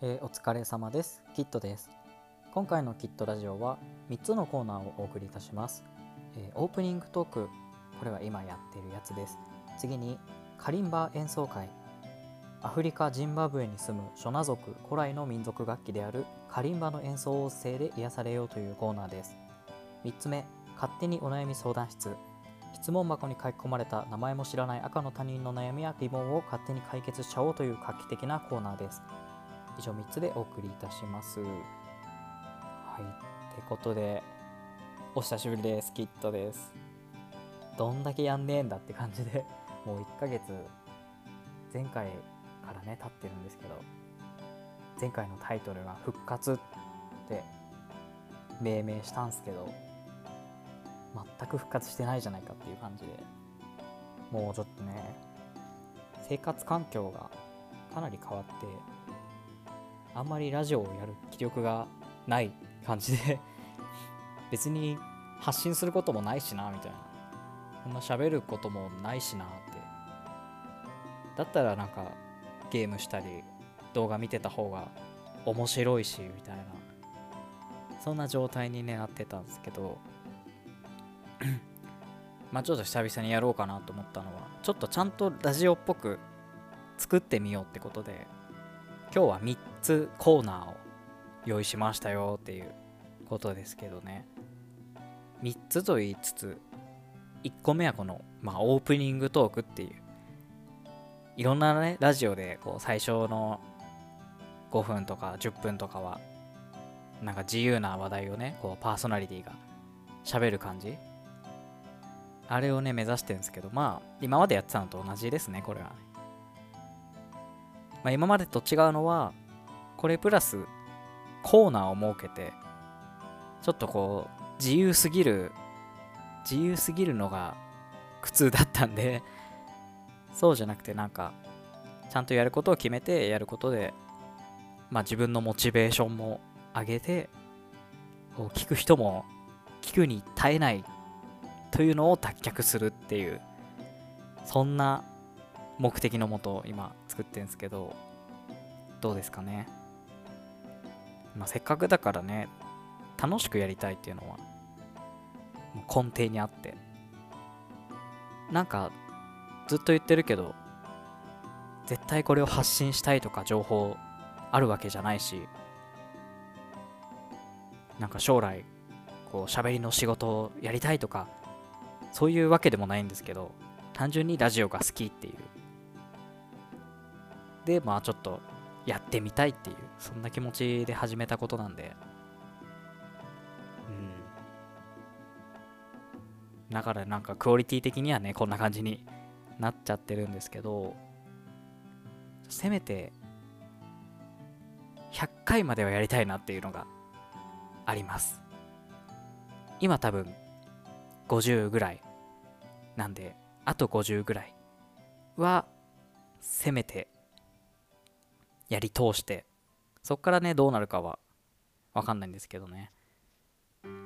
えーお疲れ様です。キットです。今回のキットラジオは3つのコーナーをお送りいたします。えーオープニングトーク、これは今やってるやつです。次にカリンバ演奏会。アフリカ・ジンバブエに住むショナ族古来の民族楽器であるカリンバの演奏音声で癒されようというコーナーです。3つ目、勝手にお悩み相談室。質問箱に書き込まれた名前も知らない赤の他人の悩みや疑問を勝手に解決しちゃおうという画期的なコーナーです。以上3つでお送りいたします。はい。ってことで、お久しぶりです。キットです。どんだけやんねえんだって感じで、もう1ヶ月、前回からね、経ってるんですけど、前回のタイトルが復活って命名したんすけど、全く復活してないじゃないかっていう感じで、もうちょっとね、生活環境がかなり変わって、あんまりラジオをやる気力がない感じで 別に発信することもないしなみたいな。こんな喋ることもないしなって。だったらなんかゲームしたり動画見てた方が面白いしみたいな。そんな状態に、ね、なってたんですけど。まあちょっと久々にやろうかなと思ったのはちょっとちゃんとラジオっぽく作ってみようってことで今日は3つコーナーを用意しましたよっていうことですけどね。3つと言いつつ1個目はこの、まあ、オープニングトークっていういろんなねラジオでこう最初の5分とか10分とかはなんか自由な話題をねこうパーソナリティが喋る感じ。あれをね目指してるんですけどまあ今までやってたのと同じですねこれは。ねまあ、今までと違うのはこれプラスコーナーを設けてちょっとこう自由すぎる自由すぎるのが苦痛だったんでそうじゃなくてなんかちゃんとやることを決めてやることでまあ自分のモチベーションも上げて聞く人も聞くに耐えないというのを脱却するっていうそんな目的のもと今作ってんですけどどうですかね、まあ、せっかくだからね楽しくやりたいっていうのはもう根底にあって。なんかずっと言ってるけど絶対これを発信したいとか情報あるわけじゃないしなんか将来こう喋りの仕事をやりたいとかそういうわけでもないんですけど単純にラジオが好きっていうでまあちょっとやってみたいっていうそんな気持ちで始めたことなんで。うん。だからなんかクオリティ的にはねこんな感じになっちゃってるんですけどせめて100回まではやりたいなっていうのがあります。今多分50ぐらいなんであと50ぐらいはせめてやり通してそっからねどうなるかはわかんないんですけどね。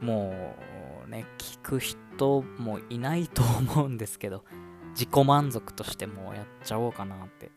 もうね聞く人もいないと思うんですけど自己満足としてもうやっちゃおうかなって。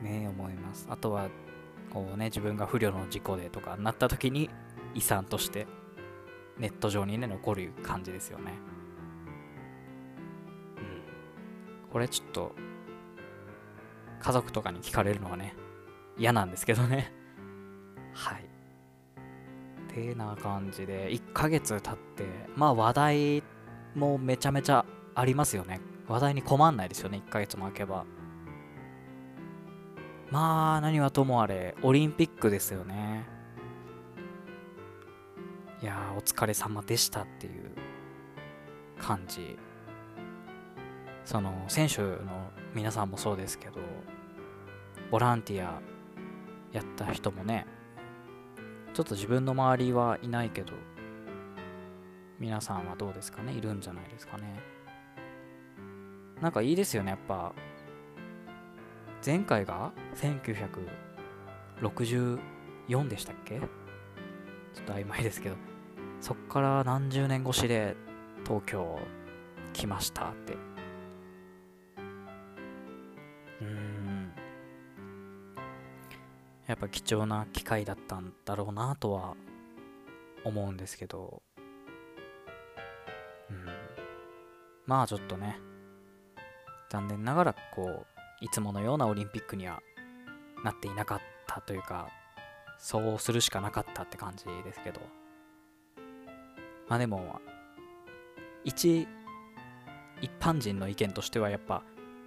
ね思います。あとはこうね自分が不慮の事故でとかなった時に遺産としてネット上にね残る感じですよね。うん。これちょっと家族とかに聞かれるのはね嫌なんですけどね。はい。てな感じで1ヶ月経ってまあ話題もめちゃめちゃありますよね。話題に困んないですよね1ヶ月も空けば。まあ何はともあれオリンピックですよね。いやお疲れ様でしたっていう感じ。その選手の皆さんもそうですけどボランティアやった人もねちょっと自分の周りはいないけど皆さんはどうですかね？いるんじゃないですかね？なんかいいですよねやっぱ。前回が1964でしたっけ？ちょっと曖昧ですけど。そっから何十年越しで東京来ましたって。やっぱ貴重な機会だったんだろうなとは思うんですけど、うん、まあちょっとね。残念ながらこういつものようなオリンピックにはなっていなかったというかそうするしかなかったって感じですけど。まあでも一一般人の意見としてはやっぱ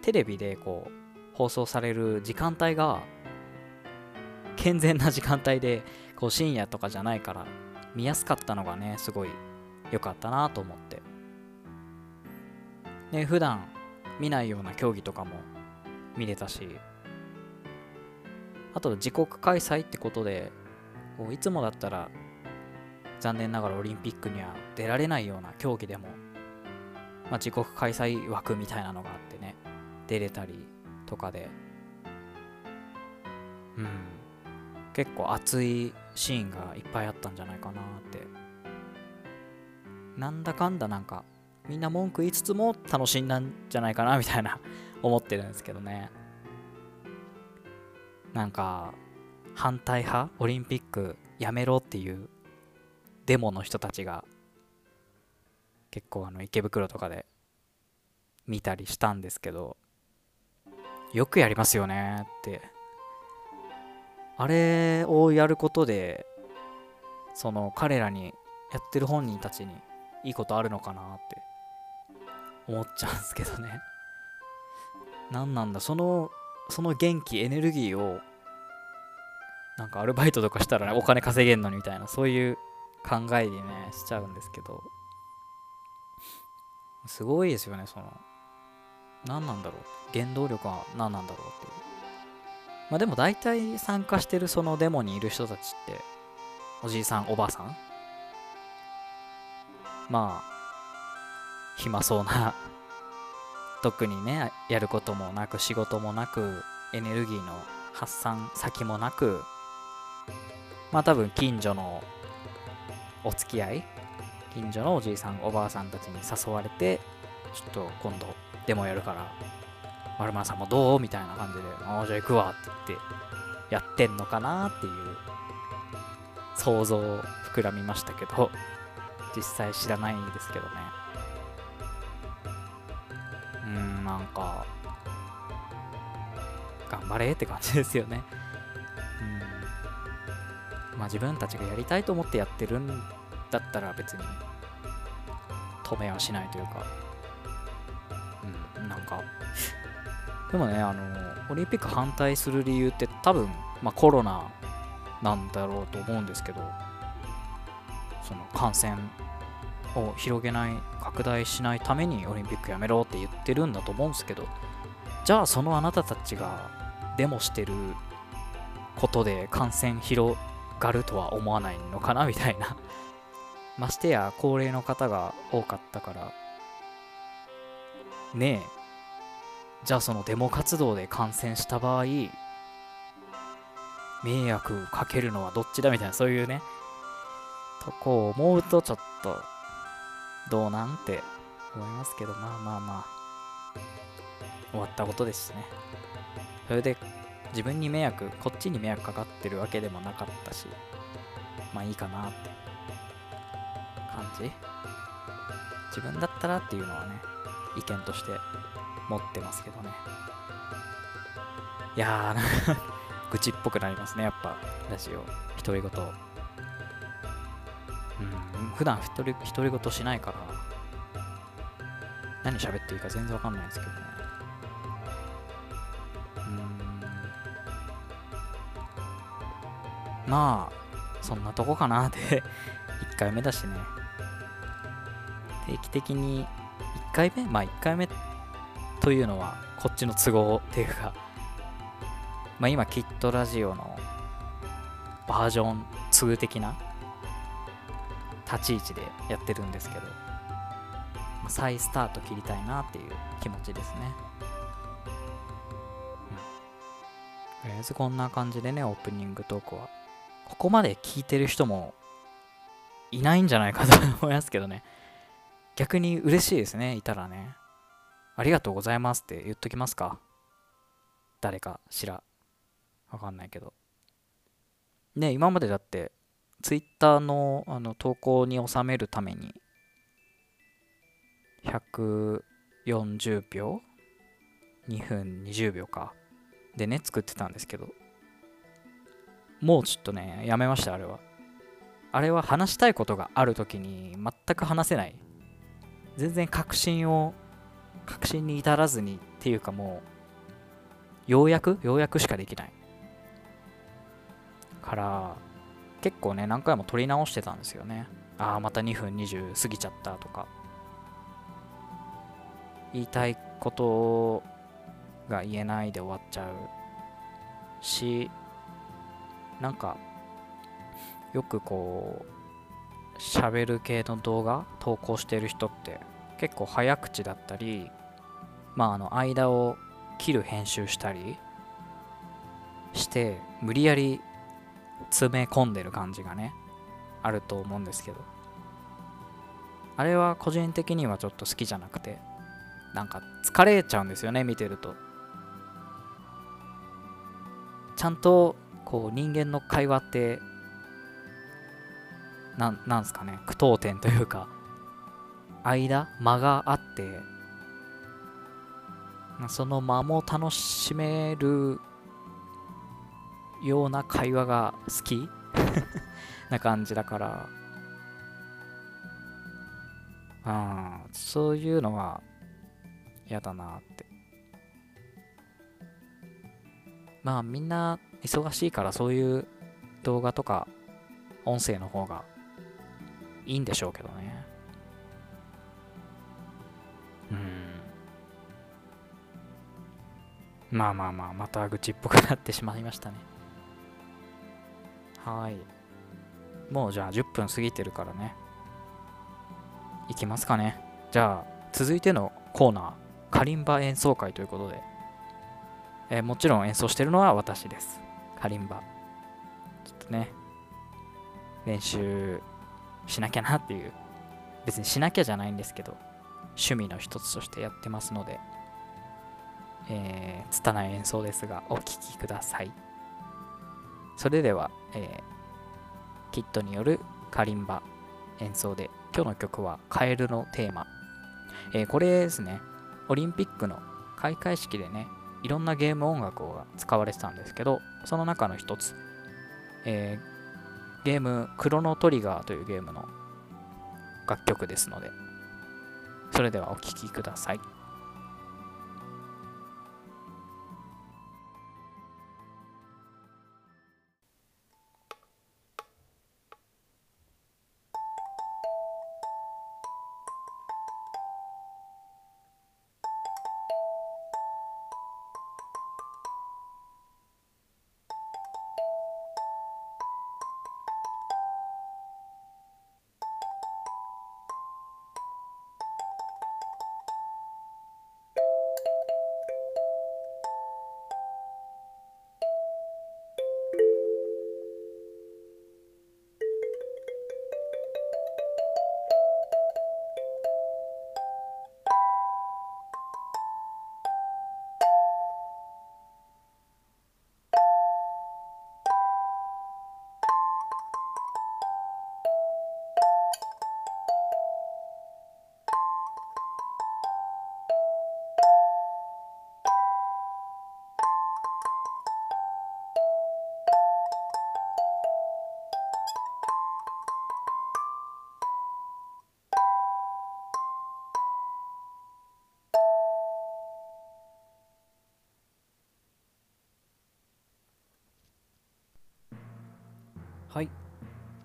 テレビでこう放送される時間帯が健全な時間帯でこう深夜とかじゃないから見やすかったのがねすごい良かったなと思って。ね普段見ないような競技とかも見れたしあと自国開催ってことでこういつもだったら残念ながらオリンピックには出られないような競技でも、まあ、自国開催枠みたいなのがあってね出れたりとかで。うん。結構熱いシーンがいっぱいあったんじゃないかなって。なんだかんだなんかみんな文句言いつつも楽しんだんじゃないかなみたいな 思ってるんですけどね。なんか反対派オリンピックやめろっていうデモの人たちが結構あの池袋とかで見たりしたんですけどよくやりますよねってあれをやることでその彼らにやってる本人たちにいいことあるのかなって思っちゃうんですけどね。何なんだそのその元気エネルギーをなんかアルバイトとかしたら、ね、お金稼げんのにみたいなそういう考えにねしちゃうんですけど。すごいですよねその。何なんだろう。原動力は何なんだろうっていう。まあでも大体参加してるそのデモにいる人たちっておじいさんおばあさん？まあ暇そうな特にねやることもなく仕事もなくエネルギーの発散先もなくまあ多分近所のお付き合い近所のおじいさんおばあさんたちに誘われてちょっと今度デモやるから丸丸さんもどう？みたいな感じで「ああじゃあ行くわ」って言ってやってんのかなっていう想像を膨らみましたけど 実際知らないんですけどね。うんなんか頑張れって感じですよね。うん。まあ自分たちがやりたいと思ってやってるんだったら別に止めはしないというか。うんなんかでもねあのオリンピック反対する理由って多分、まあ、コロナなんだろうと思うんですけどその感染を広げない拡大しないためにオリンピックやめろって言ってるんだと思うんですけどじゃあそのあなたたちがデモしてることで感染広がるとは思わないのかなみたいな。ましてや高齢の方が多かったからねえじゃあそのデモ活動で感染した場合迷惑かけるのはどっちだみたいなそういうねとこを思うとちょっとどうなんて思いますけどまあまあまあ終わったことですしね。それで自分に迷惑こっちに迷惑かかってるわけでもなかったしまあいいかなって感じ。自分だったらっていうのはね意見として持ってますけどね。いやー愚痴っぽくなりますねやっぱラジオ。独り言うん普段独り独り言しないから。何喋っていいか全然わかんないんですけどね。うん。まあそんなとこかなって。1回目だしね。定期的に1回目？まあ1回目ってというのはこっちの都合っていうかまあ今キットラジオのバージョン2的な立ち位置でやってるんですけど再スタート切りたいなっていう気持ちですね、うん、とりあえずこんな感じでねオープニングトークは。ここまで聞いてる人もいないんじゃないかと思いますけどね。逆に嬉しいですねいたらね。ありがとうございますって言っときますか？誰かしら。わかんないけど。ね今までだってツイッターのあの投稿に収めるために140秒？2分20秒か。でね作ってたんですけど。もうちょっとねやめましたあれは。あれは話したいことがある時に全く話せない。全然確信を確信に至らずにっていうかもうようやくようやくしかできないから結構ね何回も撮り直してたんですよね。ああまた2分20過ぎちゃったとか。言いたいことが言えないで終わっちゃうしなんかよくこう喋る系の動画投稿してる人って結構早口だったりまああの間を切る編集したりして無理やり詰め込んでる感じがねあると思うんですけど。あれは個人的にはちょっと好きじゃなくてなんか疲れちゃうんですよね見てると。ちゃんとこう人間の会話ってなんなんすかね句読点というか。間間があってその間も楽しめるような会話が好き。な感じだから。あそういうのは嫌だなって。まあみんな忙しいからそういう動画とか音声の方がいいんでしょうけどね。まあまあまあまた愚痴っぽくなってしまいましたね。はい。もうじゃあ10分過ぎてるからね。いきますかね。じゃあ続いてのコーナーカリンバ演奏会ということで、えー、もちろん演奏してるのは私です。カリンバ。ちょっとね練習しなきゃなっていう。別にしなきゃじゃないんですけど趣味の一つとしてやってますので。えー、拙い演奏ですがお聴きください。それでは、えー、キットによるカリンバ演奏で今日の曲はカエルのテーマ、えー、これですねオリンピックの開会式でねいろんなゲーム音楽が使われてたんですけどその中の一つ、えー、ゲームクロノトリガーというゲームの楽曲ですのでそれではお聴きください。はい。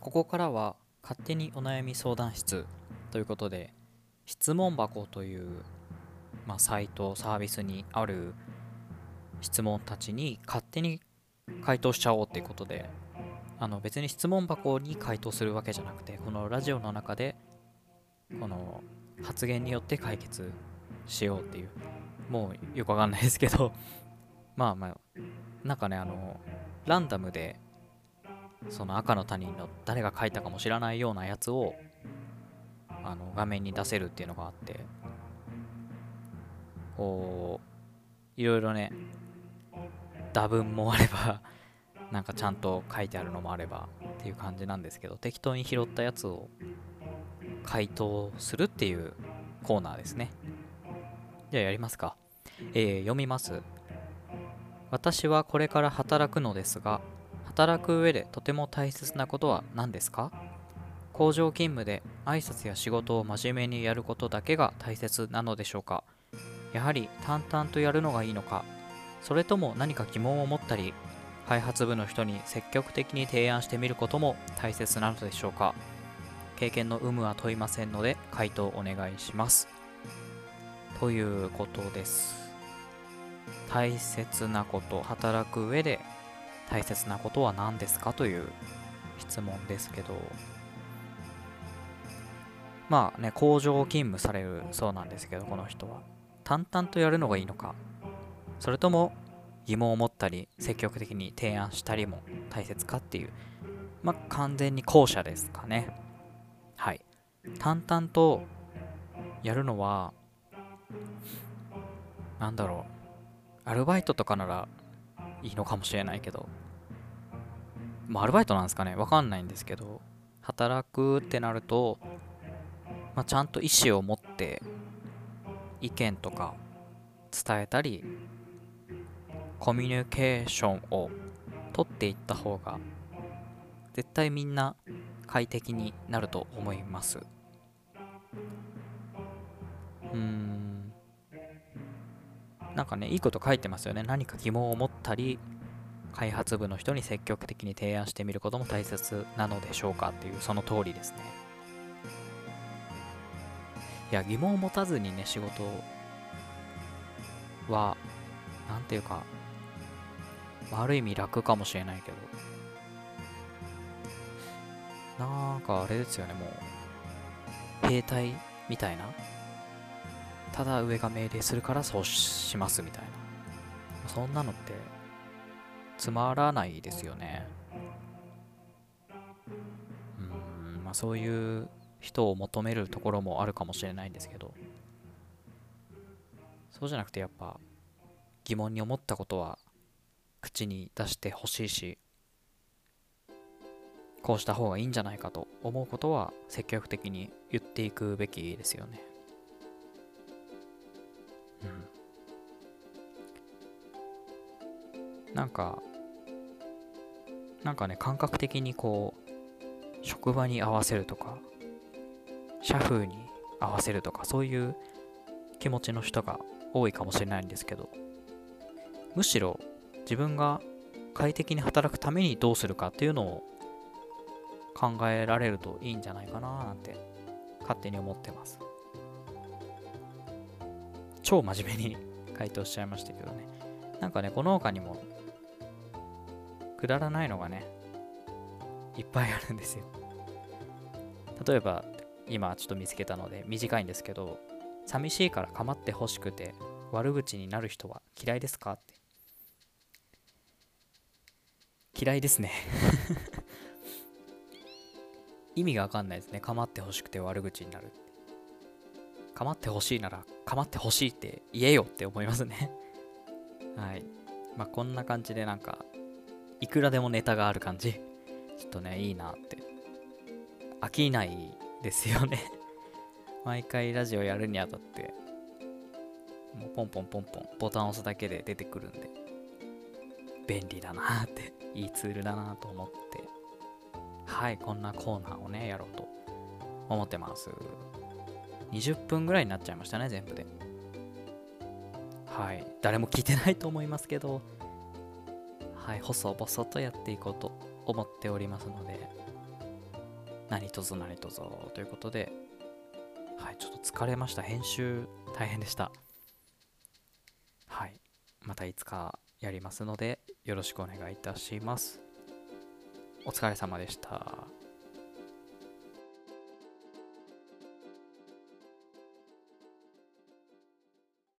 ここからは勝手にお悩み相談室ということで質問箱という、まあ、サイトサービスにある質問たちに勝手に回答しちゃおうっていうことであの別に質問箱に回答するわけじゃなくてこのラジオの中でこの発言によって解決しようっていうもうよくわかんないですけどまあまあなんかねあのランダムでその赤の他人の誰が書いたかも知らないようなやつをあの画面に出せるっていうのがあって。こういろいろね打分もあれば なんかちゃんと書いてあるのもあればっていう感じなんですけど適当に拾ったやつを回答するっていうコーナーですね。じゃあやりますか、えー、読みます。私はこれから働くのですが働く上でとても大切なことは何ですか？工場勤務で挨拶や仕事を真面目にやることだけが大切なのでしょうか？やはり淡々とやるのがいいのか？それとも何か疑問を持ったり開発部の人に積極的に提案してみることも大切なのでしょうか？経験の有無は問いませんので回答お願いします。ということです。大切なこと働く上で大切なことは何ですかという質問ですけど。まあね工場勤務されるそうなんですけどこの人は。淡々とやるのがいいのか。それとも疑問を持ったり積極的に提案したりも大切かっていう。まあ完全に後者ですかね。はい。淡々とやるのはなんだろう。アルバイトとかならいいのかもしれないけど。まあアルバイトなんですかね。わかんないんですけど。働くってなるとまあ、ちゃんと意思を持って意見とか伝えたりコミュニケーションを取っていった方が絶対みんな快適になると思います。うん。なんかねいいこと書いてますよね。何か疑問を持ったり開発部の人に積極的に提案してみることも大切なのでしょうかっていうその通りですね。いや疑問を持たずにね仕事は何ていうかある意味楽かもしれないけど。なんかあれですよねもう兵隊みたいなただ上が命令するからそうしますみたいな。そんなのってつまらないですよね。うんまあそういう人を求めるところもあるかもしれないんですけど。そうじゃなくてやっぱ疑問に思ったことは口に出してほしいしこうした方がいいんじゃないかと思うことは積極的に言っていくべきですよね。なんかなんかね感覚的にこう職場に合わせるとか社風に合わせるとかそういう気持ちの人が多いかもしれないんですけどむしろ自分が快適に働くためにどうするかっていうのを考えられるといいんじゃないかななんて勝手に思ってます。超真面目に 回答しちゃいましたけどね。なんかねこの他にもくだらないのがねいっぱいあるんですよ。例えば今ちょっと見つけたので短いんですけど寂しいから構ってほしくて悪口になる人は嫌いですかって。嫌いですね。意味がわかんないですね。構ってほしくて悪口になる構ってほしいなら構ってほしいって言えよって思いますね。はい。まあこんな感じでなんかいくらでもネタがある感じ。ちょっとねいいなって。飽きないですよね。毎回ラジオやるにあたって、もうポンポンポンポンボタン押すだけで出てくるんで、便利だなって、いいツールだなと思って、はい、こんなコーナーをね、やろうと思ってます。20分ぐらいになっちゃいましたね、全部で。はい、誰も聞いてないと思いますけど、はい、細々とやっていこうと思っておりますので、何卒何卒ということで、はい、ちょっと疲れました。編集大変でした。はい、またいつかやりますので、よろしくお願いいたします。お疲れ様でした。